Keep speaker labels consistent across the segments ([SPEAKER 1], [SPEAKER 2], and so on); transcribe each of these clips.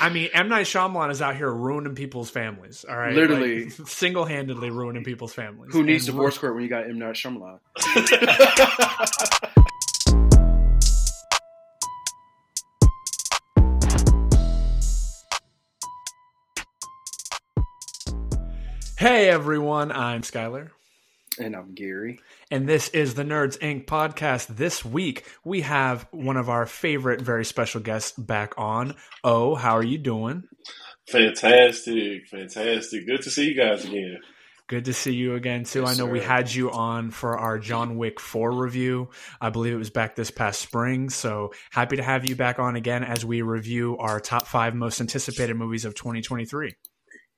[SPEAKER 1] I mean, M Night Shyamalan is out here ruining people's families. All right,
[SPEAKER 2] Literally.
[SPEAKER 1] like, single-handedly ruining people's families.
[SPEAKER 2] Who needs
[SPEAKER 1] And
[SPEAKER 2] divorce court when you got M Night Shyamalan?
[SPEAKER 1] Hey everyone, I'm Skyler.
[SPEAKER 2] And I'm Gary.
[SPEAKER 1] And this is the Nerds Inc. podcast. This week, we have one of our favorite, very special guests back on. Oh, how are you doing?
[SPEAKER 3] Fantastic, fantastic. Good to see you guys again.
[SPEAKER 1] Good to see you again, too.
[SPEAKER 2] Yes,
[SPEAKER 1] I know we had you on for our John Wick 4 review. I believe it was back this past spring. So happy to have you back on again as we review our top five most anticipated movies of 2023.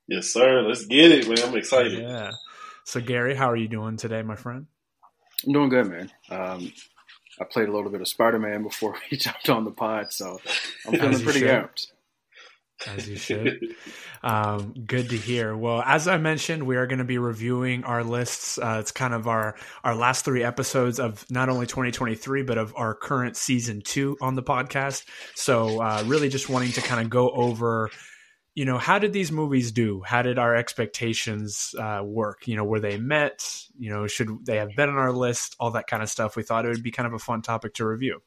[SPEAKER 3] Yes, sir. Let's get it, man. I'm excited.
[SPEAKER 1] Yeah. So, Gary, how are you doing today, my friend?
[SPEAKER 2] I'm doing good, man. Um, I played a little bit of Spider Man before we jumped on the pod, so I'm feeling pretty amped.
[SPEAKER 1] As you should. Um, good to hear. Well, as I mentioned, we are going to be reviewing our lists. Uh, it's kind of our our last three episodes of not only 2023 but of our current season two on the podcast. So, uh, really, just wanting to kind of go over. You know, how did these movies do? How did our expectations uh, work? You know, were they met? You know, should they have been on our list? All that kind of stuff. We thought it would be kind of a fun topic to review.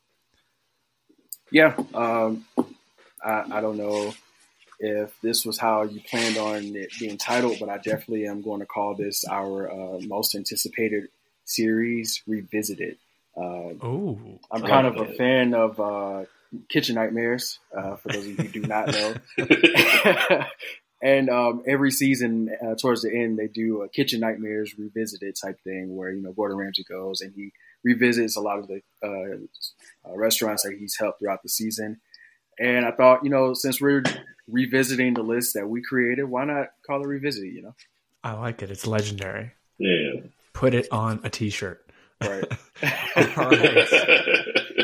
[SPEAKER 2] Yeah, um, I, I don't know if this was how you planned on it being titled, but I definitely am going to call this our uh, most anticipated series revisited. Uh,
[SPEAKER 1] Oh,
[SPEAKER 2] I'm kind
[SPEAKER 3] like
[SPEAKER 2] of a fan of uh, Kitchen Nightmares, uh, for those of you who do not know. and um, every season, uh, towards the end, they do a Kitchen Nightmares revisited type thing where you know Gordon Ramsay goes and he revisits a lot of the uh, uh, restaurants that he's helped throughout the season. And I thought, you know, since we're revisiting the list that we created, why not call it revisited? You know,
[SPEAKER 1] I like it. It's legendary.
[SPEAKER 3] yeah.
[SPEAKER 1] Put it on a t-shirt.
[SPEAKER 2] right?
[SPEAKER 1] All right.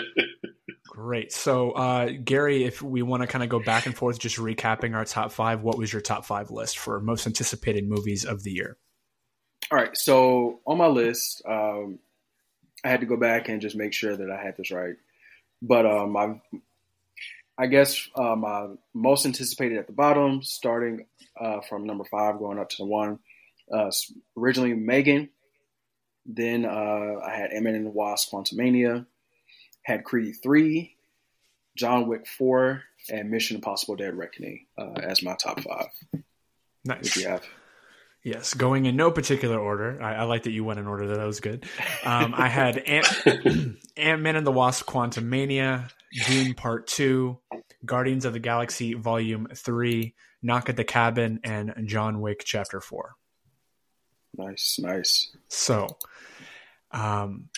[SPEAKER 1] Great. So, uh, Gary, if we want to kind of go back and forth, just recapping our top five, what was your top five list for most anticipated movies of the year?
[SPEAKER 2] All right. So on my list, um, I had to go back and just make sure that I had this right. But um, my, I guess uh, my most anticipated at the bottom, starting uh, from number five going up to the one. Uh, originally Megan, then uh, I had Ant-Man and the Wasp: Quantumania, had Creed three, John Wick four, and Mission Impossible: Dead Reckoning uh, as my top five.
[SPEAKER 1] Nice.
[SPEAKER 2] Which you have.
[SPEAKER 1] Yes, going in no particular order. I, I like that you went in order. That was good. Um, I had Ant Ant Man and the Wasp: Quantumania, Dune Part Two, Guardians of the Galaxy Volume Three, Knock at the Cabin, and John Wick Chapter Four.
[SPEAKER 2] Nice, nice.
[SPEAKER 1] So, um,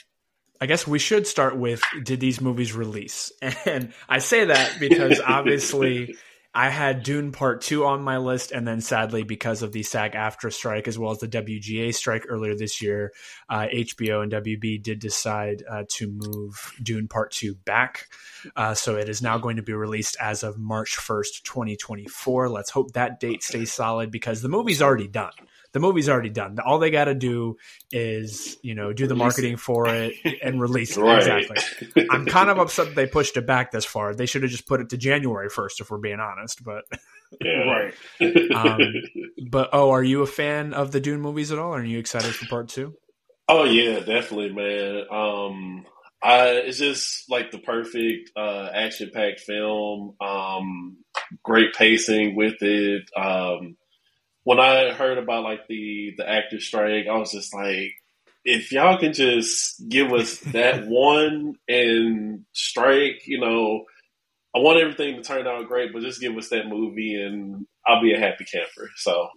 [SPEAKER 1] I guess we should start with did these movies release? And I say that because obviously I had Dune Part 2 on my list, and then sadly, because of the SAG AFTRA strike as well as the WGA strike earlier this year, uh, HBO and WB did decide uh, to move Dune Part 2 back. Uh, so it is now going to be released as of March 1st, 2024. Let's hope that date stays solid because the movie's already done. The movie's already done. All they got to do is, you know, do the
[SPEAKER 2] Release
[SPEAKER 1] marketing for it and release it. Exactly. I'm kind of upset that they pushed it back this far. They should have just put it to January 1st, if we're being honest. But,
[SPEAKER 3] yeah.
[SPEAKER 2] Right.
[SPEAKER 1] um, but oh, are you a fan of the Dune movies at all? Are you excited for part two?
[SPEAKER 3] oh yeah, definitely, man. Um, I it's just like the perfect uh, action-packed film. Um, great pacing with it. Um, when I heard about like the the actor strike, I was just like, if y'all can just give us that one and strike, you know, I want everything to turn out great, but just give us that movie and I'll be a happy camper. So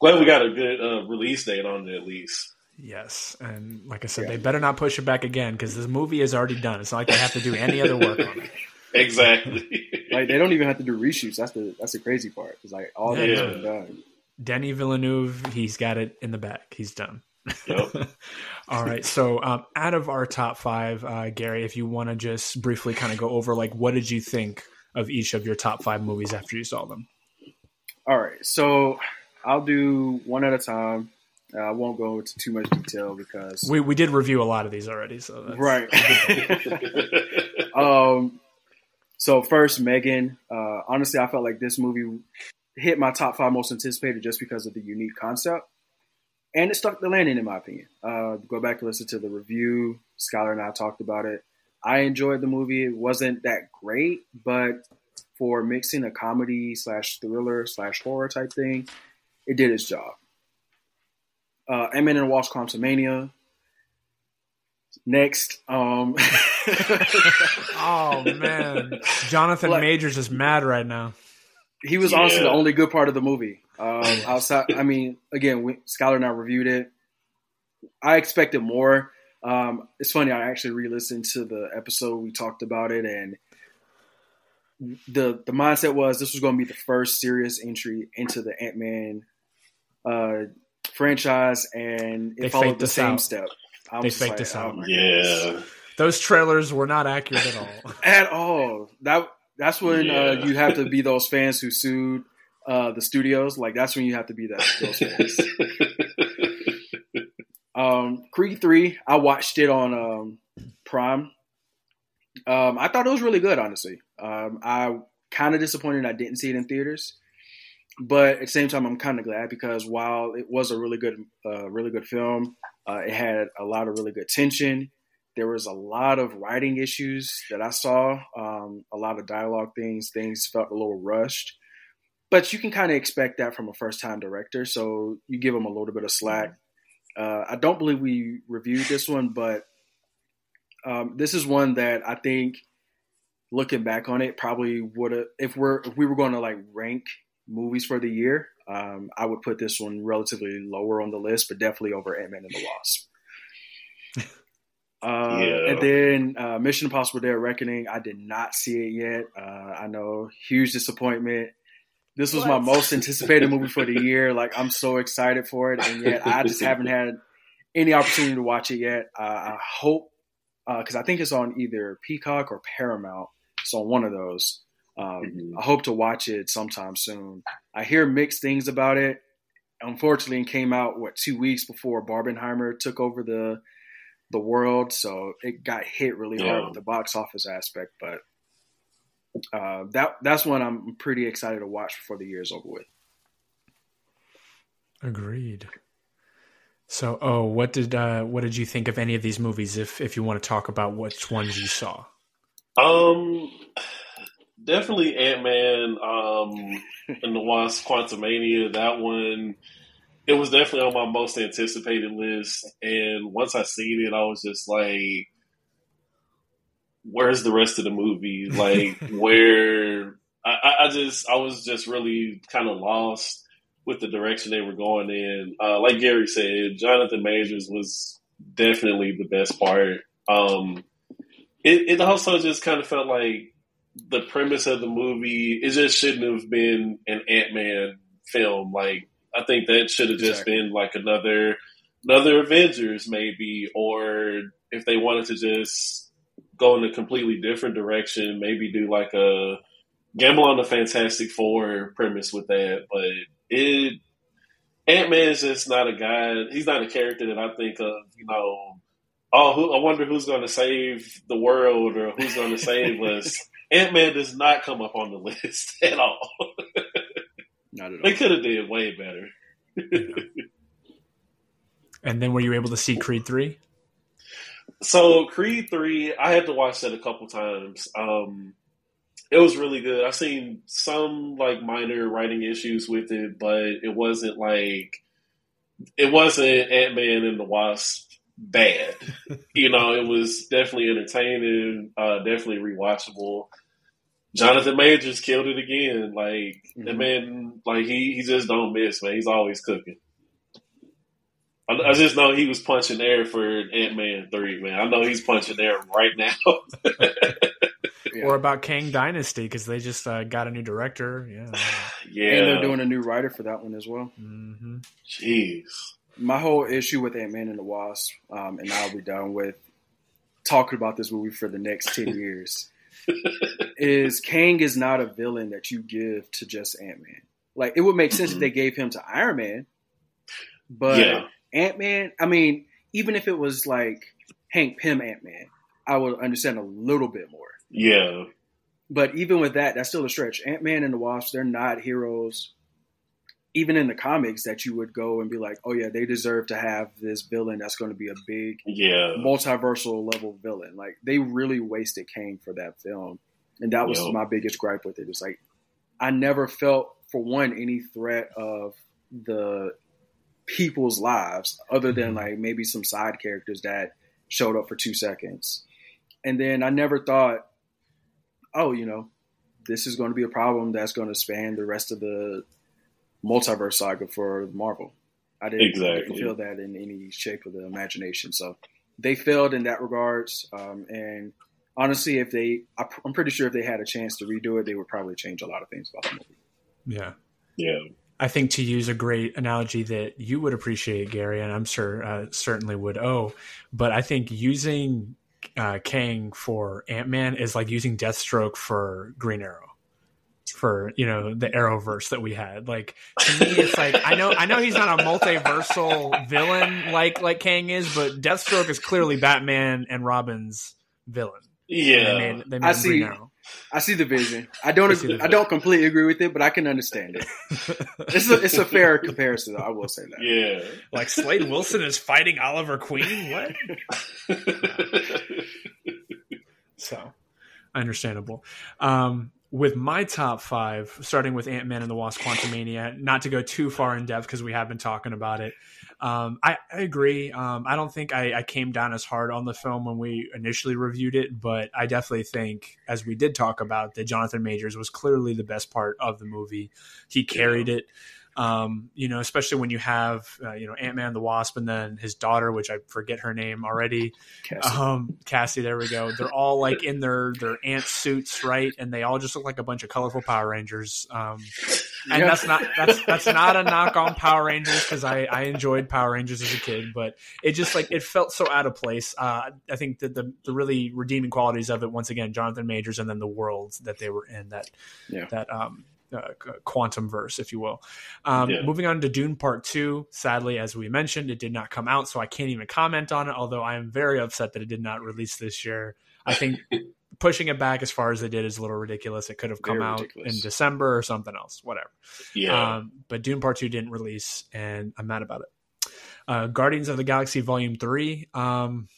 [SPEAKER 3] glad we got a good uh, release date on it at least.
[SPEAKER 1] Yes, and like I said,
[SPEAKER 2] Yeah.
[SPEAKER 1] they better not push it back again because this movie is already done. It's not like they have to do any other work on it.
[SPEAKER 3] Exactly.
[SPEAKER 2] like they don't even have to do reshoots. That's the that's the crazy part. It's like all that
[SPEAKER 1] Yeah.
[SPEAKER 2] has been done.
[SPEAKER 1] Denis Villeneuve, he's got it in the back. He's done.
[SPEAKER 3] Yep.
[SPEAKER 1] All right. So, um, out of our top five, uh, Gary, if you want to just briefly kind of go over, like, what did you think of each of your top five movies after you saw them?
[SPEAKER 2] All right, so I'll do one at a time. Uh, I won't go into too much detail because
[SPEAKER 1] We we did review a lot of these already, so that's,
[SPEAKER 2] right. um, So first, Megan. Uh, honestly, I felt like this movie hit my top five most anticipated just because of the unique concept, and it stuck the landing, in my opinion. Uh, go back and listen to the review. Skyler and I talked about it. I enjoyed the movie. It wasn't that great, but for mixing a comedy slash thriller slash horror type thing, it did its job. Uh, Ant-Man and Wasp Quantumania. Next, um,
[SPEAKER 1] oh man, Jonathan like, Majors is mad right now.
[SPEAKER 2] He was yeah. honestly the only good part of the movie. Um, outside, I mean, again, we, Skyler and I reviewed it. I expected more. Um, it's funny. I actually re-listened to the episode we talked about it, and the the mindset was this was going to be the first serious entry into the Ant Man uh, franchise, and it they followed the same out. step.
[SPEAKER 1] I they faked like, this out.
[SPEAKER 3] Oh yeah,
[SPEAKER 1] goodness. Those trailers were not accurate at all.
[SPEAKER 2] at all. That that's when uh, yeah. uh, you have to be those fans who sued uh, the studios. Like that's when you have to be that those fans. um, Creed three, I watched it on um, Prime. Um, I thought it was really good, honestly. Um, I kind of disappointed I didn't see it in theaters, but at the same time, I'm kind of glad because while it was a really good, uh, really good film, uh, it had a lot of really good tension. There was a lot of writing issues that I saw, um, a lot of dialogue things. Things felt a little rushed, but you can kind of expect that from a first-time director. So you give them a little bit of slack. Uh, I don't believe we reviewed this one, but um, this is one that I think, looking back on it, probably would have if we're if we were going to like rank movies for the year, um, I would put this one relatively lower on the list, but definitely over Ant Man and the Wasp. Uh, yeah. And then uh, Mission Impossible: Dead Reckoning. I did not see it yet. Uh, I know, huge disappointment. This was what? my most anticipated movie for the year. Like I'm so excited for it, and yet I just haven't had any opportunity to watch it yet. Uh, I hope because uh, I think it's on either Peacock or Paramount. It's on one of those. Um, mm-hmm. I hope to watch it sometime soon. I hear mixed things about it. Unfortunately, it came out what two weeks before Barbenheimer took over the the world, so it got hit really yeah. hard with the box office aspect. But uh, that that's one I'm pretty excited to watch before the year's over with.
[SPEAKER 1] Agreed. So, oh, what did uh, what did you think of any of these movies? If if you want to talk about which ones you saw,
[SPEAKER 3] um, definitely Ant Man, um, and the Wasp Quantumania. That one, it was definitely on my most anticipated list. And once I seen it, I was just like, "Where's the rest of the movie? Like, where?" I, I just, I was just really kind of lost with the direction they were going in. Uh, like Gary said, Jonathan Majors was definitely the best part. Um, it, it also just kind of felt like the premise of the movie, it just shouldn't have been an Ant Man film. Like, I think that should have just exactly. been like another, another Avengers maybe, or if they wanted to just go in a completely different direction, maybe do like a gamble on the Fantastic Four premise with that. But it Ant Man is just not a guy. He's not a character that I think of. You know, oh, who, I wonder who's going to save the world or who's going to save us. Ant Man does not come up on the list at all.
[SPEAKER 2] not at all.
[SPEAKER 3] They could have did way better.
[SPEAKER 1] and then were you able to see Creed three?
[SPEAKER 3] So Creed three, I had to watch that a couple times. Um, it was really good. I've seen some like minor writing issues with it, but it wasn't like it wasn't Ant Man and the Wasp bad. you know, it was definitely entertaining, uh, definitely rewatchable. Jonathan Majors killed it again. Like mm-hmm. the man, like he he just don't miss, man. He's always cooking. I, I just know he was punching air for Ant Man three, man. I know he's punching air right now.
[SPEAKER 1] yeah. or about Kang Dynasty because they just uh, got a new director. Yeah,
[SPEAKER 3] yeah,
[SPEAKER 2] and they're doing a new writer for that one as well.
[SPEAKER 1] Mm-hmm.
[SPEAKER 3] Jeez,
[SPEAKER 2] my whole issue with Ant Man and the Wasp, um, and I'll be done with talking about this movie for the next ten years. Is Kang is not a villain that you give to just Ant Man. Like it would make sense mm-hmm. if they gave him to Iron Man, but yeah. Ant Man. I mean, even if it was like Hank Pym Ant Man, I would understand a little bit more.
[SPEAKER 3] Yeah.
[SPEAKER 2] but even with that, that's still a stretch. Ant Man and the Wasp, they're not heroes. Even in the comics, that you would go and be like, "Oh yeah, they deserve to have this villain that's going to be a big,
[SPEAKER 3] yeah,
[SPEAKER 2] multiversal level villain." Like they really wasted Kang for that film, and that was yep. my biggest gripe with it. It's like I never felt, for one, any threat of the people's lives other than mm-hmm. like maybe some side characters that showed up for two seconds. And then I never thought, oh, you know, this is going to be a problem that's going to span the rest of the multiverse saga for Marvel. I didn't, exactly. I didn't feel that in any shape of the imagination. So they failed in that regards. Um, and honestly, if they, I'm pretty sure if they had a chance to redo it, they would probably change a lot of things about the movie.
[SPEAKER 1] Yeah.
[SPEAKER 3] Yeah.
[SPEAKER 1] I think to use a great analogy that you would appreciate, Gary, and I'm sure uh, certainly would. Oh, but I think using uh, Kang for Ant Man is like using Deathstroke for Green Arrow for you know the Arrowverse that we had. Like to me, it's like I know I know he's not a multiversal villain like like Kang is, but Deathstroke is clearly Batman and Robin's villain.
[SPEAKER 3] Yeah,
[SPEAKER 1] they made, they made I
[SPEAKER 2] see. I see the vision. I don't. Agree, I don't completely agree with it, but I can understand it. it's a it's a fair comparison. I will say that.
[SPEAKER 3] Yeah,
[SPEAKER 1] like Slade Wilson is fighting Oliver Queen. What? so, understandable. Um, with my top five, starting with Ant Man and the Wasp: Quantumania, not to go too far in depth because we have been talking about it. Um, I, I, agree. Um, I don't think I, I, came down as hard on the film when we initially reviewed it, but I definitely think, as we did talk about, that Jonathan Majors was clearly the best part of the movie. He carried it. Um, you know, especially when you have uh, you know Ant Man the Wasp and then his daughter, which I forget her name already, Cassie. Um, Cassie. There we go. They're all like in their their ant suits, right? And they all just look like a bunch of colorful Power Rangers. Um, and yeah. that's not that's that's not a knock on Power Rangers because I I enjoyed Power Rangers as a kid, but it just like it felt so out of place. Uh, I think that the the really redeeming qualities of it once again, Jonathan Majors, and then the world that they were in that yeah. that um quantum verse, if you will. Um, yeah. Moving on to Dune Part Two. Sadly, as we mentioned, it did not come out, so I can't even comment on it. Although I am very upset that it did not release this year. I think pushing it back as far as they did is a little ridiculous. It could have come very out ridiculous. in December or something else, whatever.
[SPEAKER 3] Yeah. Um,
[SPEAKER 1] but Dune Part Two didn't release, and I'm mad about it. Uh, Guardians of the Galaxy Volume Three. Um,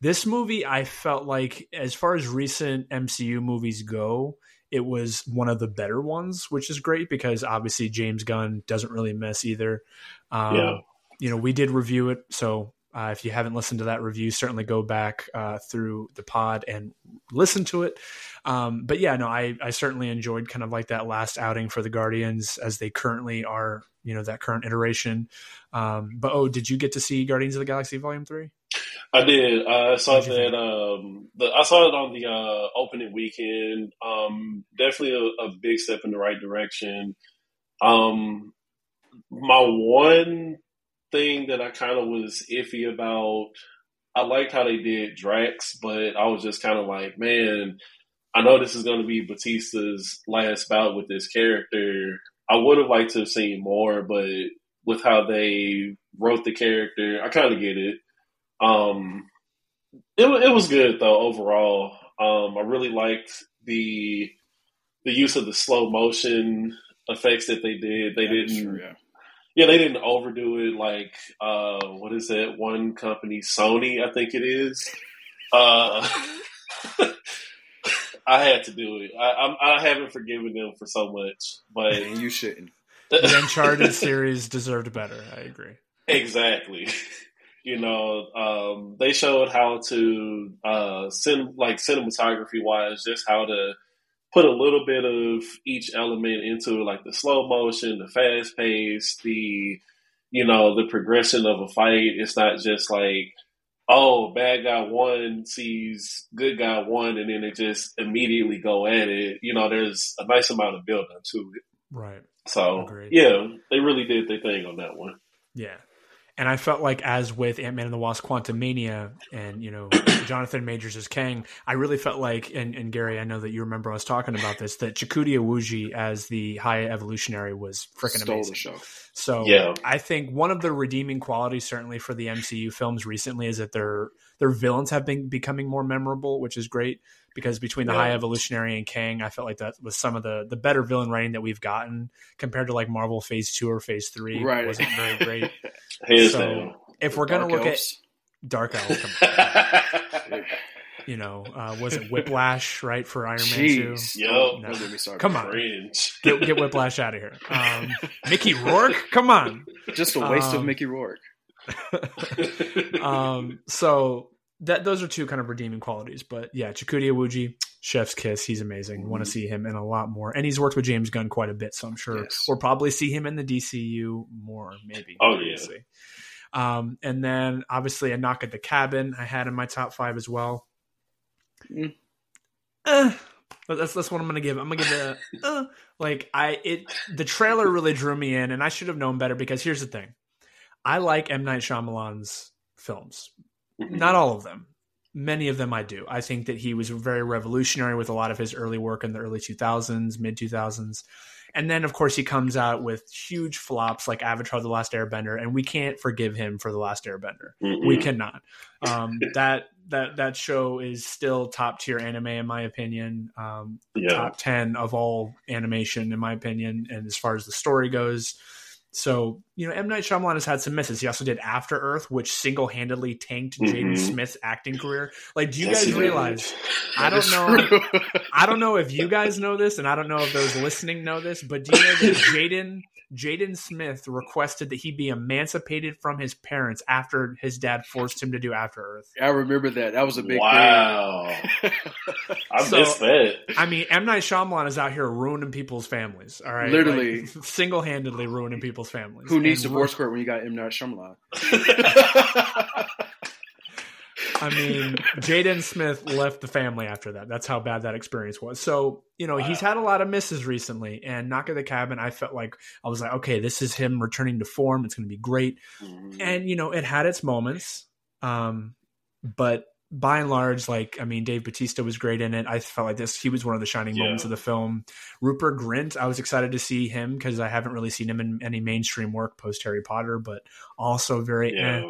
[SPEAKER 1] this movie, I felt like, as far as recent MCU movies go, it was one of the better ones, which is great because obviously James Gunn doesn't really miss either. Um, yeah. You know, we did review it, so uh, if you haven't listened to that review, certainly go back uh, through the pod and listen to it. Um, but yeah, no, I, I certainly enjoyed kind of like that last outing for the Guardians as they currently are, you know, that current iteration. Um, but oh, did you get to see Guardians of the Galaxy Volume Three?
[SPEAKER 3] I did. I saw that. Um, the, I saw it on the uh, opening weekend. Um, definitely a, a, big step in the right direction. Um, my one thing that I kind of was iffy about, I liked how they did Drax, but I was just kind of like, man, I know this is going to be Bautista's last bout with this character. I would have liked to have seen more, but with how they wrote the character, I kind of get it. Um, it it was good though overall. Um, I really liked the the use of the slow motion effects that they did. They didn't. True, yeah. yeah. they didn't overdo it like uh, what is that one company, Sony, I think it is. Uh, I had to do it. I, I, I haven't forgiven them for so much, but
[SPEAKER 2] you shouldn't.
[SPEAKER 1] The Uncharted series deserved better. I agree.
[SPEAKER 3] Exactly you know, um, they showed how to, uh, cin- like cinematography wise, just how to put a little bit of each element into like the slow motion, the fast pace, the, you know, the progression of a fight. It's not just like, oh, bad guy one sees good guy one, and then they just immediately go at it. You know, there's a nice amount of build up to it.
[SPEAKER 1] Right.
[SPEAKER 3] So, Agreed. yeah, they really did their thing on that one.
[SPEAKER 1] Yeah And I felt like, as with Ant Man and the Wasp: Quantumania, and you know Jonathan Majors as Kang, I really felt like, and, and Gary, I know that you remember us talking about this, that Chukwudi Iwuji as the High Evolutionary was freaking amazing.
[SPEAKER 2] show.
[SPEAKER 1] So
[SPEAKER 3] Yeah.
[SPEAKER 1] I think one of the redeeming qualities, certainly for the MCU films recently, is that their their villains have been becoming more memorable, which is great because between the
[SPEAKER 3] Yeah.
[SPEAKER 1] High Evolutionary and Kang, I felt like that was some of the the better villain writing that we've gotten compared to like Marvel Phase Two or Phase Three.
[SPEAKER 2] Right.
[SPEAKER 1] wasn't very great. So- If we're gonna look
[SPEAKER 2] Elves.
[SPEAKER 1] at Dark on. you know, uh, was it Whiplash right for Iron Man Two?
[SPEAKER 3] Yo.
[SPEAKER 2] Don't- don't get me started.
[SPEAKER 1] Come on. Get, get Whiplash out of here. Um, Mickey Rourke, come on.
[SPEAKER 2] Just a waste of
[SPEAKER 1] Um,
[SPEAKER 2] Mickey Rourke.
[SPEAKER 1] um, so that those are two kind of redeeming qualities. But yeah, Chukwudi Iwuji, Chef's Kiss, he's amazing. Want
[SPEAKER 2] Mhm.
[SPEAKER 1] to see him in a lot more, and he's worked with James Gunn quite a bit, so I'm sure
[SPEAKER 2] Yes.
[SPEAKER 1] we'll probably see him in the DCU more, maybe.
[SPEAKER 3] Oh,
[SPEAKER 1] We'll
[SPEAKER 3] yeah.
[SPEAKER 1] Um, and then obviously a knock at the cabin I had in my top five as well.
[SPEAKER 2] Mm.
[SPEAKER 1] But that's that's what I'm gonna give. I'm gonna give it a uh, like I it the trailer really drew me in, and I should have known better because here's the thing, I like M Night Shyamalan's films, not all of them. Many of them I do. I think that he was very revolutionary with a lot of his early work in the early 2000s, mid 2000s. And then, of course, he comes out with huge flops like Avatar: The Last Airbender, and we can't forgive him for The Last Airbender.
[SPEAKER 3] Mhm.
[SPEAKER 1] We cannot. Um, that that that show is still top tier anime in my opinion. Um,
[SPEAKER 3] yeah.
[SPEAKER 1] top 10 of all animation in my opinion and as far as the story goes so you know m. Night Shyamalan has had some misses. He also did after earth which single-handedly tanked jaden
[SPEAKER 3] Mhm.
[SPEAKER 1] smith's acting career. Like do you
[SPEAKER 3] Yes,
[SPEAKER 1] guys realize? I don't know i don't know if you guys know this and i don't know if those listening know this but do you know that jaden jaden smith requested that he be emancipated from his parents after his dad forced him to do after earth
[SPEAKER 2] I remember that. That was a big
[SPEAKER 3] wow.
[SPEAKER 2] thing.
[SPEAKER 3] I
[SPEAKER 1] So-
[SPEAKER 3] missed that.
[SPEAKER 1] I mean, M Night Shyamalan is out here ruining people's families. All right,
[SPEAKER 2] Literally.
[SPEAKER 1] Like, single-handedly ruining people's families.
[SPEAKER 2] Who needs
[SPEAKER 1] And
[SPEAKER 2] divorce court when you got M Night Shyamalan?
[SPEAKER 1] I mean, Jaden Smith left the family after that. That's how bad that experience was. So, you know, he's had a lot of misses recently. And Knock at the Cabin, I felt like I was like, okay, this is him returning to form. It's going to be great.
[SPEAKER 3] Mhm.
[SPEAKER 1] And you know, it had its moments. Um, but by and large, like I mean, Dave Bautista was great in it. I felt like this; he was one of the shining
[SPEAKER 3] Yeah.
[SPEAKER 1] moments of the film. Rupert Grint, I was excited to see him because I haven't really seen him in any mainstream work post Harry Potter, but also very. eh.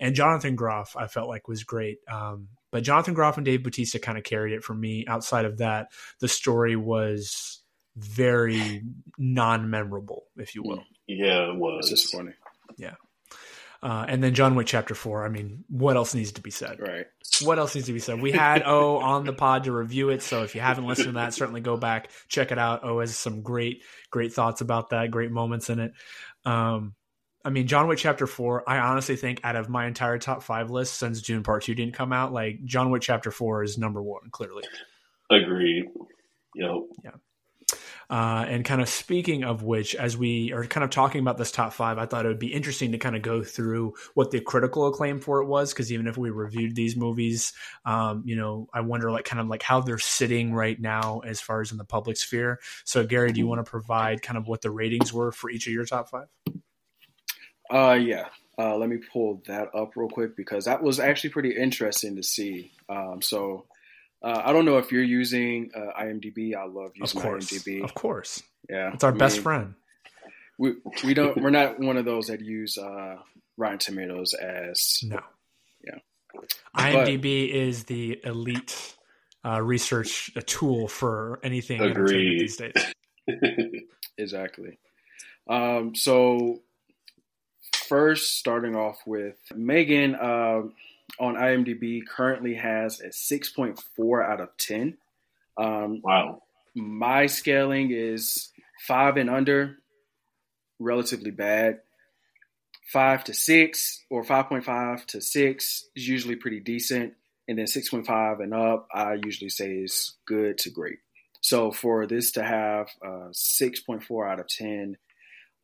[SPEAKER 1] And Jonathan Groff, I felt like was great. Um, but Jonathan Groff and Dave Bautista kind of carried it for me. Outside of that, the story was very non-memorable, if you will.
[SPEAKER 3] Yeah, it
[SPEAKER 2] It's
[SPEAKER 3] was.
[SPEAKER 2] disappointing.
[SPEAKER 1] Uh, and then John Wick Chapter Four. I mean, what else needs to be said?
[SPEAKER 2] Right.
[SPEAKER 1] What else needs to be said? We had O on the pod to review it, so if you haven't listened to that, certainly go back check it out. O has some great, great thoughts about that, great moments in it. Um, I mean, John Wick Chapter Four. I honestly think out of my entire top five list since Dune Part Two didn't come out, like John Wick Chapter Four is number one, clearly.
[SPEAKER 3] Agreed. Yep.
[SPEAKER 1] Uh, and kind of speaking of which, as we are kind of talking about this top five, I thought it would be interesting to kind of go through what the critical acclaim for it was. Because even if we reviewed these movies, um, you know, I wonder like kind of like how they're sitting right now as far as in the public sphere. So, Gary, do you want to provide kind of what the ratings were for each of your top five?
[SPEAKER 2] Uh, yeah. Uh, let me pull that up real quick because that was actually pretty interesting to see. Um, so uh, I don't know if you're using uh, IMDb. I love
[SPEAKER 1] Of
[SPEAKER 2] using
[SPEAKER 1] course,
[SPEAKER 2] IMDb.
[SPEAKER 1] of course,
[SPEAKER 2] Yeah,
[SPEAKER 1] it's our
[SPEAKER 2] I
[SPEAKER 1] best
[SPEAKER 2] mean,
[SPEAKER 1] friend.
[SPEAKER 2] We we don't. We're not one of those that use uh, Rotten Tomatoes as
[SPEAKER 1] No,
[SPEAKER 2] Yeah.
[SPEAKER 1] IMDb is the elite uh, research uh, tool for anything
[SPEAKER 3] Agreed.
[SPEAKER 1] these days.
[SPEAKER 2] Exactly. Um, so first, starting off with Megan uh, on IMDb currently has a six point four out of ten. Um,
[SPEAKER 3] wow.
[SPEAKER 2] my scaling is five and under, relatively bad. Five to six or five point five to six is usually pretty decent, and then six point five and up, I usually say is good to great. So for this to have uh, six point four out of ten,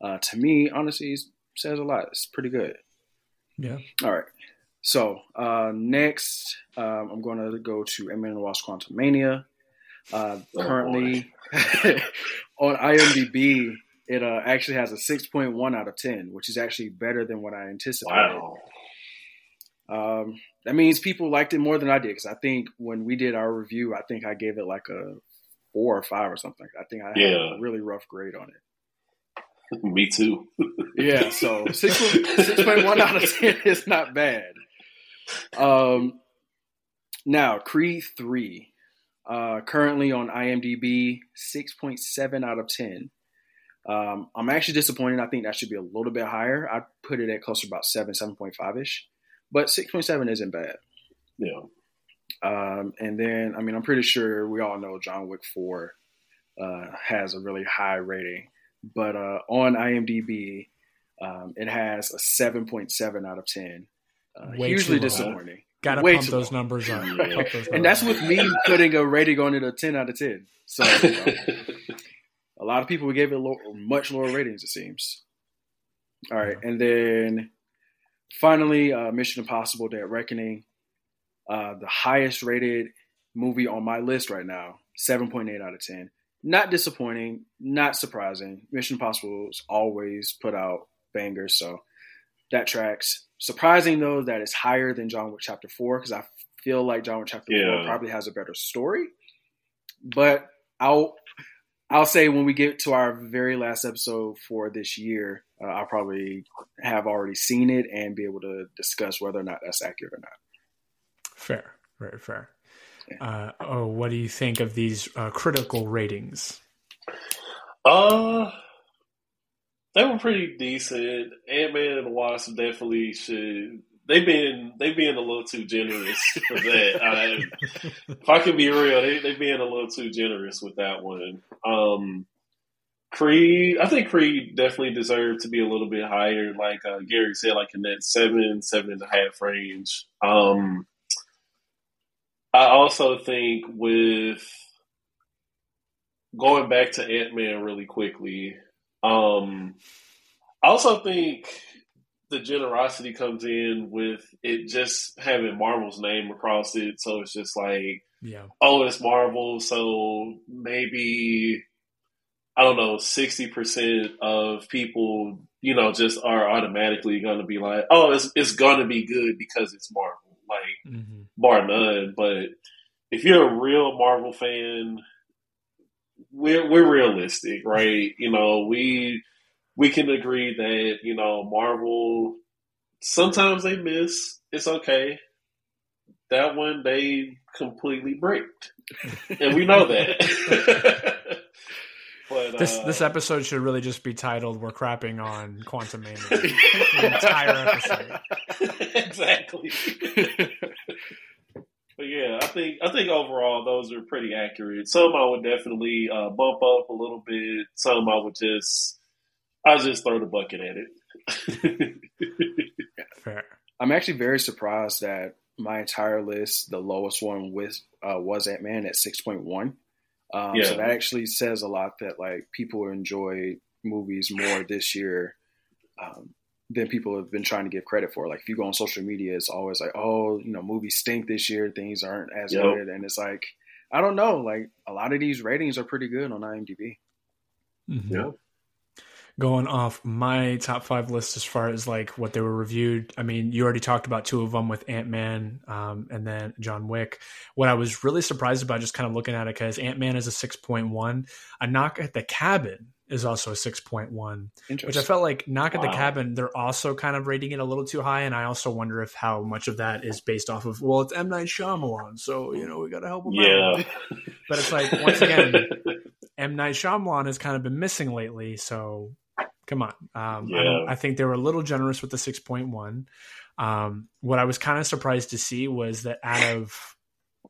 [SPEAKER 2] uh, to me, honestly, says a lot. It's pretty good.
[SPEAKER 1] Yeah.
[SPEAKER 2] All right. So uh, next, um, I'm going to go to and the Wasp: Quantumania. Uh,
[SPEAKER 3] Oh,
[SPEAKER 2] currently on IMDb, it uh, actually has a 6.1 out of 10, which is actually better than what I anticipated.
[SPEAKER 3] Wow.
[SPEAKER 2] Um, that means people liked it more than I did because I think when we did our review, I think I gave it like a four or five or something. I think I had
[SPEAKER 3] Yeah.
[SPEAKER 2] a really rough grade on it.
[SPEAKER 3] Me too.
[SPEAKER 2] Yeah, so six six point one out of ten is not bad. Um, now Creed three, uh, currently on IMDb, six point seven out of ten. Um, I'm actually disappointed. I think that should be a little bit higher. I put it at closer to about seven, seven point five ish, but six point seven isn't bad.
[SPEAKER 3] Yeah.
[SPEAKER 2] Um, and then, I mean, I'm pretty sure we all know John Wick 4 uh, has a really high rating, but uh, on IMDb, um, it has a 7.7 out of 10. Uh,
[SPEAKER 1] Way
[SPEAKER 2] hugely disappointing.
[SPEAKER 1] Gotta
[SPEAKER 2] Way
[SPEAKER 1] pump
[SPEAKER 2] too
[SPEAKER 1] those numbers up.
[SPEAKER 3] Yeah.
[SPEAKER 2] And that's
[SPEAKER 1] numbers
[SPEAKER 2] with me putting a rating on it a 10 out of 10. So uh, a lot of people gave it low, much lower ratings, it seems. All right, and then finally, uh, Mission Impossible: Dead Reckoning, uh, the highest rated movie on my list right now, seven point eight out of ten. Not disappointing, not surprising. Mission Impossible's always put out bangers, so that tracks. Surprising though that it's higher than John Wick Chapter Four because I feel like John Wick Chapter
[SPEAKER 3] Yeah.
[SPEAKER 2] Four probably has a better story. But I'll I'll say when we get to our very last episode for this year, uh, I'll probably have already seen it and be able to discuss whether or not that's accurate or not.
[SPEAKER 1] Fair, very fair. Uh, oh, what do you think of these uh, critical ratings?
[SPEAKER 3] Uh, they were pretty decent. Ant Man and the Wasp definitely should. They've been they've been a little too generous for that. I, if I can be real, they they've been a little too generous with that one. Um, Creed, I think Creed definitely deserved to be a little bit higher. Like uh, Gary said, like in that seven seven and a half range. Um, I also think with going back to Ant Man really quickly, um, I also think the generosity comes in with it just having Marvel's name across it. So it's just like,
[SPEAKER 1] Yeah,
[SPEAKER 3] oh, it's Marvel, so maybe I don't know, sixty percent of people, you know, just are automatically going to be like, oh, it's it's going to be good because it's Marvel, like
[SPEAKER 1] hmm
[SPEAKER 3] bar none. But if you're a real Marvel fan, we're we're realistic, right? You know, we we can agree that you know Marvel sometimes they miss. It's okay. That one they completely bricked, and we know that. but
[SPEAKER 1] this
[SPEAKER 3] uh,
[SPEAKER 1] this episode should really just be titled "We're crapping on Quantumania." the entire episode.
[SPEAKER 3] exactly. But yeah, I think I think overall those are pretty accurate. Some I would definitely uh, bump up a little bit. Some I would just I just throw the bucket at it.
[SPEAKER 1] Fair.
[SPEAKER 2] I'm actually very surprised that my entire list, the lowest one with uh, was Ant Man at 6.1. Um,
[SPEAKER 3] Yeah.
[SPEAKER 2] So that actually says a lot that like people enjoy movies more this year um, than people have been trying to give credit for. Like if you go on social media, it's always like, oh, you know, movies stink this year, things aren't as
[SPEAKER 3] Yep.
[SPEAKER 2] good, and it's like, I don't know, like a lot of these ratings are pretty good on IMDb.
[SPEAKER 1] Mhm.
[SPEAKER 3] Yeah.
[SPEAKER 1] Going off my top five list as far as like what they were reviewed. I mean, you already talked about two of them with Ant Man um, and then John Wick. What I was really surprised about, just kind of looking at it, because Ant Man is a six point one. A Knock at the Cabin is also a six point one. which I felt like Knock at the Cabin, they're also kind of rating it a little too high, and I also wonder if how much of that is based off of well, it's M Night Shyamalan, so you know we got to help him
[SPEAKER 3] yeah.
[SPEAKER 1] out. But it's like once again, M Night Shyamalan has kind of been missing lately, so come on. Um, I. I think they were a little generous with the six point one. Um, what I was kind of surprised to see was that out of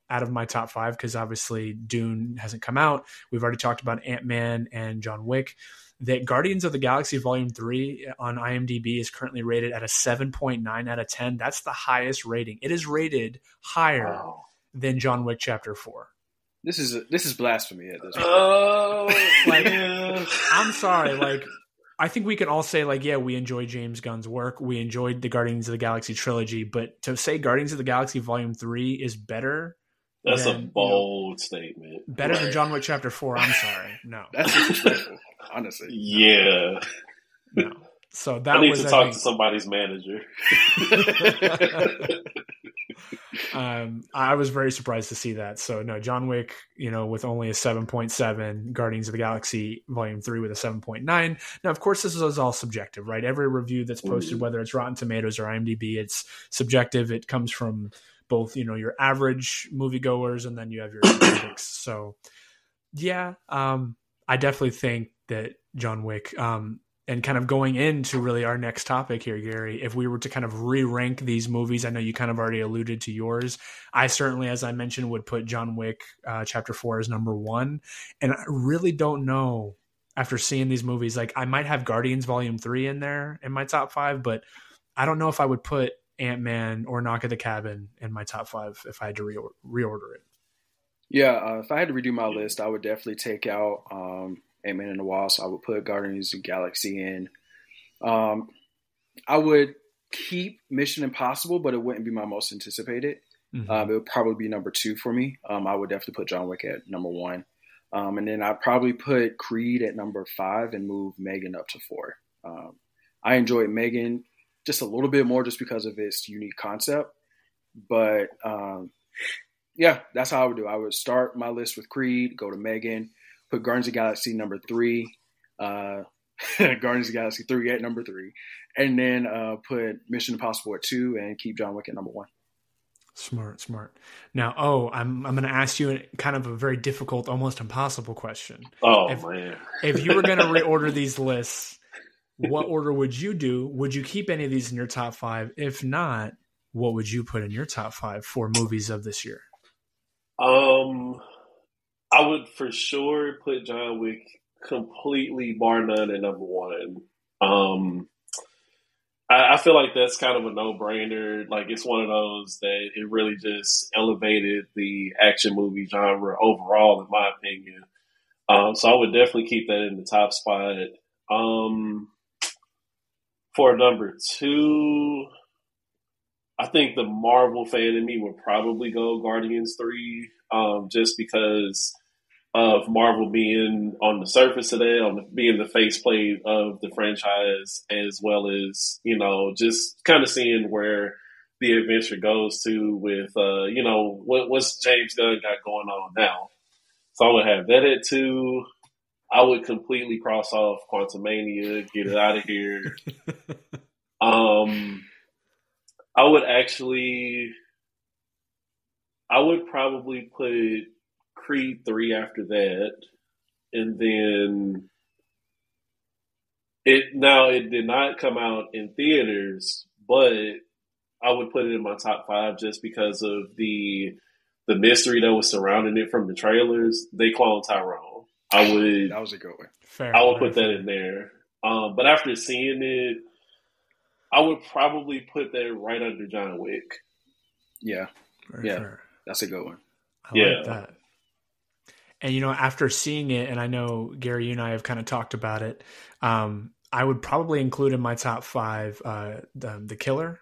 [SPEAKER 1] out of my top five, because obviously Dune hasn't come out. We've already talked about Ant Man and John Wick that Guardians of the Galaxy Volume 3 on IMDb is currently rated at a 7.9 out of 10. That's the highest rating. It is rated higher
[SPEAKER 3] Wow.
[SPEAKER 1] than John Wick Chapter 4.
[SPEAKER 2] This is this is blasphemy at this point.
[SPEAKER 3] Oh,
[SPEAKER 1] Like,
[SPEAKER 3] yeah.
[SPEAKER 1] I'm sorry, like I think we can all say like yeah, we enjoy James Gunn's work. We enjoyed the Guardians of the Galaxy trilogy, but to say Guardians of the Galaxy Volume 3 is better
[SPEAKER 3] That's
[SPEAKER 1] then,
[SPEAKER 3] a
[SPEAKER 1] you know,
[SPEAKER 3] bold statement.
[SPEAKER 1] better than John Wick Chapter Four. I'm sorry, no,
[SPEAKER 2] That's disrespectful, honestly.
[SPEAKER 3] Yeah,
[SPEAKER 1] no. So that
[SPEAKER 3] I need
[SPEAKER 1] was
[SPEAKER 3] to talk
[SPEAKER 1] think,
[SPEAKER 3] to somebody's manager.
[SPEAKER 1] um, I was very surprised to see that. So no, John Wick, you know, with only a seven point seven, Guardians of the Galaxy Volume Three with a seven point nine. Now, of course, this is all subjective, right? Every review that's posted,
[SPEAKER 3] Mhm.
[SPEAKER 1] whether it's Rotten Tomatoes or IMDb, it's subjective. It comes from both, you know, your average moviegoers and then you have your critics. So, yeah, um, I definitely think that John Wick. Um, and kind of going into really our next topic here, Gary, if we were to kind of re rank these movies, I know you kind of already alluded to yours. I certainly, as I mentioned, would put John Wick uh, Chapter 4 as number one. And I really don't know after seeing these movies. Like, I might have Guardians Volume 3 in there in my top five, but I don't know if I would put Ant Man or Knock at the Cabin in my top five if I had to re- reorder it.
[SPEAKER 2] Yeah, uh, if I had to redo my list, I would definitely take out um, Ant Man and the Wasp. I would put Guardians of the Galaxy in. Um, I would keep Mission Impossible, but it wouldn't be my most anticipated.
[SPEAKER 1] Mhm.
[SPEAKER 2] Um, it would probably be number two for me. Um, I would definitely put John Wick at number one. Um, and then I'd probably put Creed at number five and move Megan up to four. Um, I enjoyed Megan just a little bit more just because of its unique concept. But um, yeah, that's how I would do. I would start my list with Creed, go to Megan, put Guardians of the Galaxy number three, uh, Guardians of the Galaxy three at number three, and then uh, put Mission Impossible at two and keep John Wick at number one.
[SPEAKER 1] Smart, smart. Now, oh, I'm I'm going to ask you a, kind of a very difficult, almost impossible question.
[SPEAKER 3] Oh
[SPEAKER 1] If-
[SPEAKER 3] man,
[SPEAKER 1] if you were going to reorder these lists, what order would you do? Would you keep any of these in your top five? If not, what would you put in your top five for movies of this year?
[SPEAKER 3] um, I would for sure put John Wick completely bar none at number one. Um, I, I feel like that's kind of a no brainer. Like it's one of those that it really just elevated the action movie genre overall, in my opinion. Um, so I would definitely keep that in the top spot. Um, for number two, I think the Marvel fan in me would probably go Guardians three, um, just because of Marvel being on the surface that, on the, being the faceplate of the franchise, as well as you know, just kind of seeing where the adventure goes to with uh, you know what what's James Gunn got going on now. So I would have that at two. I would completely cross off Quantumania, get it out of here. Um, I would actually, I would probably put Creed three after that, and then it. Now it did not come out in theaters, but I would put it in my top five just because of the the mystery that was surrounding it from the trailers. They cloned Tyrone. I would
[SPEAKER 2] That was a good one.
[SPEAKER 1] Fair.
[SPEAKER 3] I would put that in there. Um, but after seeing it, I would probably put that right under John Wick.
[SPEAKER 2] Yeah,
[SPEAKER 1] Very
[SPEAKER 2] Yeah.
[SPEAKER 1] fair.
[SPEAKER 2] that's a good one.
[SPEAKER 1] I
[SPEAKER 3] Yeah.
[SPEAKER 1] like that. And you know, after seeing it, and I know Gary, you and I have kind of talked about it. Um, I would probably include in my top five uh, the, the Killer.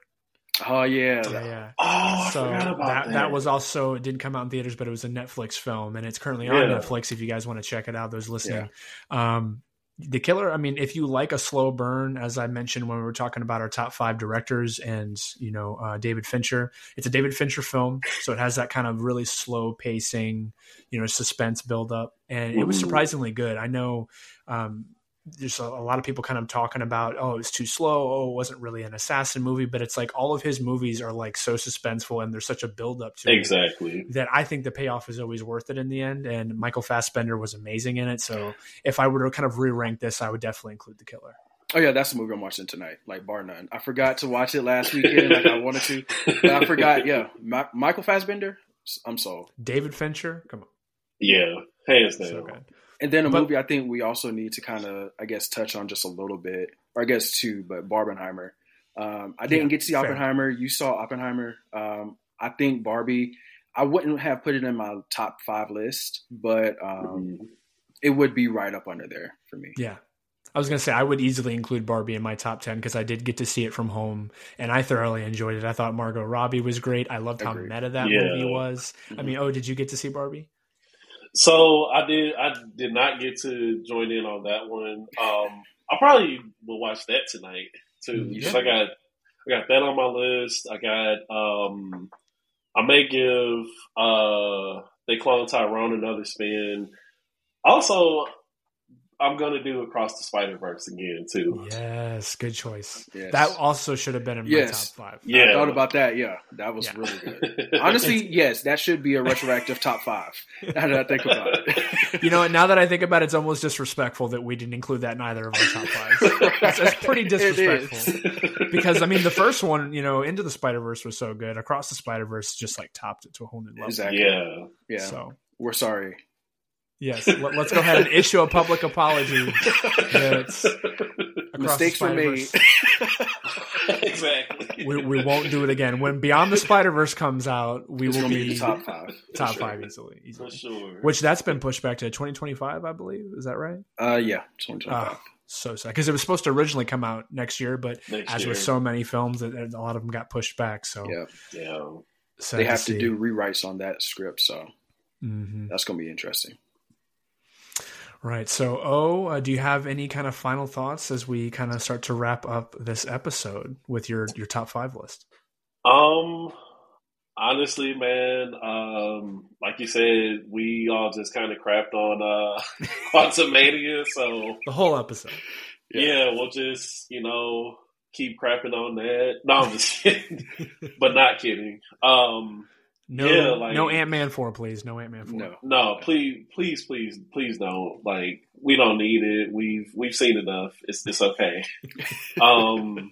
[SPEAKER 2] Oh yeah,
[SPEAKER 1] Yeah, yeah.
[SPEAKER 3] Oh, I
[SPEAKER 1] so
[SPEAKER 3] forgot about
[SPEAKER 1] that,
[SPEAKER 3] that.
[SPEAKER 1] that was also it didn't come out in theaters, but it was a Netflix film, and it's currently on
[SPEAKER 3] Yeah.
[SPEAKER 1] Netflix. If you guys want to check it out, those listening. Um, the Killer. I mean, if you like a slow burn, as I mentioned when we were talking about our top five directors, and you know uh, David Fincher, it's a David Fincher film, so it has that kind of really slow pacing, you know, suspense build up, and it was surprisingly good. I know. Um, there's a, a lot of people kind of talking about, oh, it was too slow. Oh, it wasn't really an assassin movie, but it's like all of his movies are like so suspenseful and there's such a build up to it
[SPEAKER 3] exactly.
[SPEAKER 1] that I think the payoff is always worth it in the end. And Michael Fassbender was amazing in it. So if I were to kind of re rank this, I would definitely include The Killer.
[SPEAKER 2] Oh yeah, that's the movie I'm watching tonight. Like bar none. I forgot to watch it last weekend, like I wanted to, but I forgot. Yeah, Ma- Michael Fassbender. I'm sold.
[SPEAKER 1] David Fincher, come on,
[SPEAKER 3] Yeah, hands down.
[SPEAKER 1] so good.
[SPEAKER 2] And then a
[SPEAKER 1] But-
[SPEAKER 2] movie I think we also need to kind of, I guess, touch on just a little bit, or I guess two, but Barbenheimer. Um, I didn't
[SPEAKER 1] Yeah,
[SPEAKER 2] get to see
[SPEAKER 1] fair.
[SPEAKER 2] Oppenheimer. You saw Oppenheimer. Um, I think Barbie. I wouldn't have put it in my top five list, but um,
[SPEAKER 3] Mhm.
[SPEAKER 2] it would be right up under there for me.
[SPEAKER 1] Yeah. I was gonna say I would easily include Barbie in my top ten because I did get to see it from home and I thoroughly enjoyed it. I thought Margot Robbie was great. I loved how
[SPEAKER 2] Agreed.
[SPEAKER 1] meta that
[SPEAKER 3] Yeah.
[SPEAKER 1] movie was. I mean, oh, did you get to see Barbie?
[SPEAKER 3] So I did. I did not get to join in on that one. Um, I probably will watch that tonight too.
[SPEAKER 1] Yeah.
[SPEAKER 3] I got I got that on my list. I got. Um, I may give uh, they clone Tyrone another spin. Also, I'm gonna do Across the Spider Verse again too.
[SPEAKER 1] Yes, good choice.
[SPEAKER 2] Yes.
[SPEAKER 1] That also should have been in my top five.
[SPEAKER 3] Yeah,
[SPEAKER 2] I thought about that. Yeah, that was
[SPEAKER 1] Yeah.
[SPEAKER 2] really good. Honestly, yes, that should be a retroactive top five. Now that I think about it.
[SPEAKER 1] You know, now that I think about it, it's almost disrespectful that we didn't include that in either of our top fives. That's, that's pretty
[SPEAKER 2] It
[SPEAKER 1] disrespectful. because I mean, the first one, you know, Into the Spider Verse was so good. Across the Spider Verse just like topped it to a whole new level.
[SPEAKER 2] Exactly.
[SPEAKER 3] yeah.
[SPEAKER 2] Yeah,
[SPEAKER 1] So
[SPEAKER 2] we're sorry.
[SPEAKER 1] Yes, let, us go ahead and issue a public apology. That's
[SPEAKER 2] Mistakes
[SPEAKER 1] the
[SPEAKER 2] were made.
[SPEAKER 3] Exactly.
[SPEAKER 1] We, we won't do it again. When Beyond the Spider Verse comes out, we
[SPEAKER 2] It's
[SPEAKER 1] will be
[SPEAKER 2] be top five. for
[SPEAKER 1] top
[SPEAKER 2] sure.
[SPEAKER 1] five easily.
[SPEAKER 3] For
[SPEAKER 1] easily.
[SPEAKER 3] sure.
[SPEAKER 1] Which that's been pushed back to 2025, I believe. Is that right?
[SPEAKER 2] Uh, yeah, 2025.
[SPEAKER 1] Ah, so sad because it was supposed to originally come out next year, but
[SPEAKER 3] Next
[SPEAKER 1] as
[SPEAKER 3] year.
[SPEAKER 1] with so many films, that a lot of them got pushed back. So
[SPEAKER 2] yeah,
[SPEAKER 3] yeah.
[SPEAKER 1] sad
[SPEAKER 2] they have to
[SPEAKER 1] see.
[SPEAKER 2] do rewrites on that script, so
[SPEAKER 1] Mhm.
[SPEAKER 2] that's gonna be interesting.
[SPEAKER 1] Right. So, oh, uh, do you have any kind of final thoughts as we kind of start to wrap up this episode with your your top five list?
[SPEAKER 3] Um, honestly, man, um, like you said, we all just kind of crapped on uh, Quantumania, so
[SPEAKER 1] The whole episode.
[SPEAKER 3] yeah. we'll just you know keep crapping on that. No, I'm just kidding, but not kidding. Um,
[SPEAKER 1] No,
[SPEAKER 3] Yeah, like-
[SPEAKER 1] no Ant Man four, please. No Ant Man four.
[SPEAKER 2] No,
[SPEAKER 3] no, please, please, please, please don't. Like, we don't need it. We've we've seen enough. It's it's okay. um,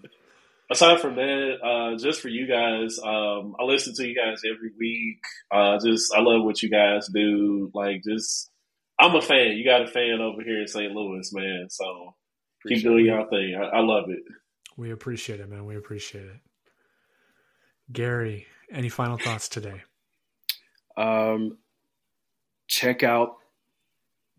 [SPEAKER 3] aside from that, uh, just for you guys, um, I listen to you guys every week. Uh, just I love what you guys do. Like, just I'm a fan. You got a fan over here in St. Louis, man. So keep doing your thing. I, I love it.
[SPEAKER 1] We appreciate it, man. We appreciate it. Gary, any final thoughts today?
[SPEAKER 2] Um, check out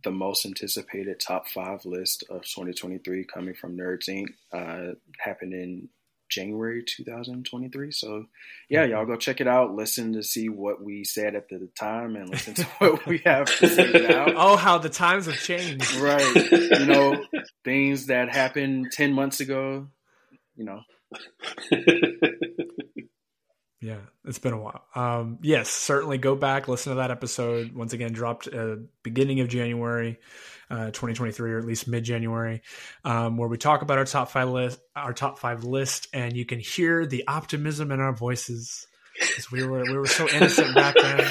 [SPEAKER 2] the most anticipated top five list of 2023 coming from Nerds Inc. Uh, happened in January 2023. So, yeah, y'all go check it out. Listen to see what we said at the time and listen to what we have to say now.
[SPEAKER 1] Oh, how the times have changed.
[SPEAKER 2] Right. You know, things that happened 10 months ago, you know,
[SPEAKER 1] Yeah, it's been a while. Um, yes, certainly go back, listen to that episode. Once again, dropped uh, beginning of January, uh, 2023, or at least mid January, um, where we talk about our top five list, our top five list, and you can hear the optimism in our voices we were we were so innocent back then.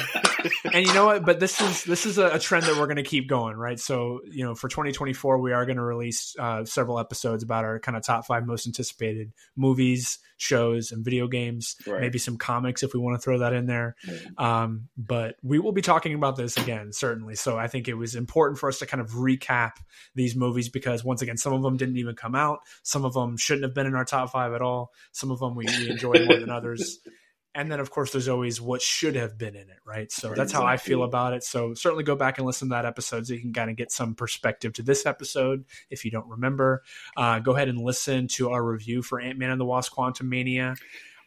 [SPEAKER 1] And you know what? But this is this is a, a trend that we're going to keep going, right? So you know, for 2024, we are going to release uh, several episodes about our kind of top five most anticipated movies, shows, and video games.
[SPEAKER 2] Right.
[SPEAKER 1] Maybe some comics if we want to throw that in there. Um, but we will be talking about this again, certainly. So I think it was important for us to kind of recap these movies because once again, some of them didn't even come out. Some of them shouldn't have been in our top five at all. Some of them we, we enjoyed more than others. And then, of course, there's always what should have been in it, right? So that's how I feel about it. So certainly go back and listen to that episode so you can kind of get some perspective to this episode if you don't remember. Uh, go ahead and listen to our review for Ant Man and the Wasp Quantumania,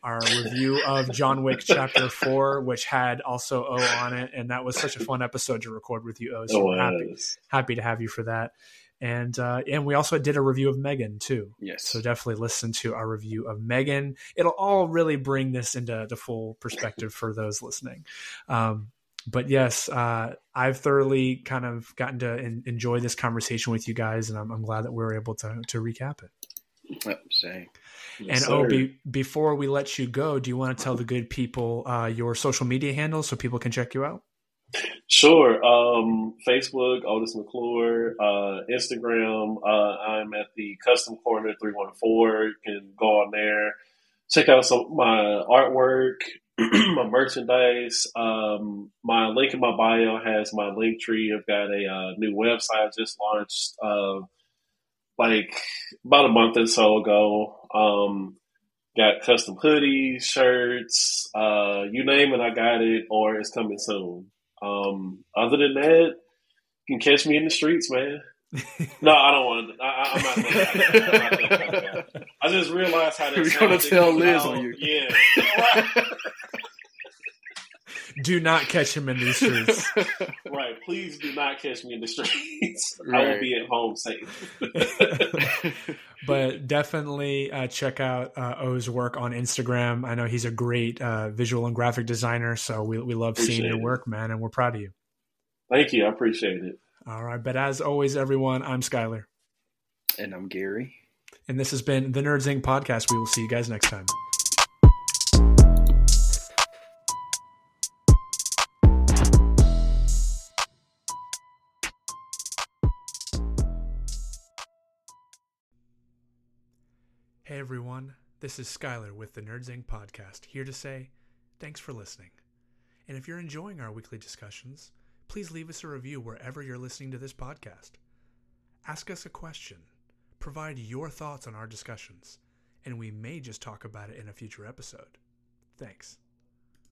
[SPEAKER 1] our review of John Wick Chapter 4, which had also O on it. And that was such a fun episode to record with you, O. So
[SPEAKER 3] Oh,
[SPEAKER 1] happy, happy to have you for that. And uh, and we also did a review of Megan too.
[SPEAKER 2] yes.
[SPEAKER 1] So definitely listen to our review of Megan. It'll all really bring this into the full perspective for those listening. Um, but yes, uh, I've thoroughly kind of gotten to en- enjoy this conversation with you guys, and I'm, I'm glad that we were able to to recap it.
[SPEAKER 2] Yep, same.
[SPEAKER 3] Yes,
[SPEAKER 1] and oh,
[SPEAKER 3] sir.
[SPEAKER 1] be, before we let you go, do you want to tell the good people uh, your social media handles so people can check you out?
[SPEAKER 3] Sure. Um, Facebook, Otis McClure. Uh, Instagram, uh, I'm at the Custom Corner 314. You can go on there, check out some of my artwork, my merchandise. Um, my link in my bio has my Linktree. I've got a uh, new website I just launched, uh, like about a month or so ago. Um, got custom hoodies, shirts, uh, you name it, I got it, or it's coming soon. Um, other than that, you can catch me in the streets, man. no, I don't want. To, I, I'm not. That. I just realized how that.
[SPEAKER 2] We're gonna tell Liz
[SPEAKER 3] how,
[SPEAKER 2] on you.
[SPEAKER 3] Yeah.
[SPEAKER 1] do not catch him in these streets.
[SPEAKER 3] right. Please do not catch me in the streets. I will be at home safe.
[SPEAKER 1] but definitely uh, check out uh, O's work on Instagram. I know he's a great uh, visual and graphic designer, so we, we love seeing your work, man, and we're proud of you.
[SPEAKER 3] Thank you. I appreciate it.
[SPEAKER 1] All right, but as always, everyone, I'm Skyler,
[SPEAKER 2] and I'm Gary.
[SPEAKER 1] and this has been the Nerds Inc. podcast. We will see you guys next time. Everyone, this is Skyler with the Nerds Inc. podcast, here to say thanks for listening. And if you're enjoying our weekly discussions, please leave us a review wherever you're listening to this podcast. Ask us a question, provide your thoughts on our discussions, and we may just talk about it in a future episode. Thanks.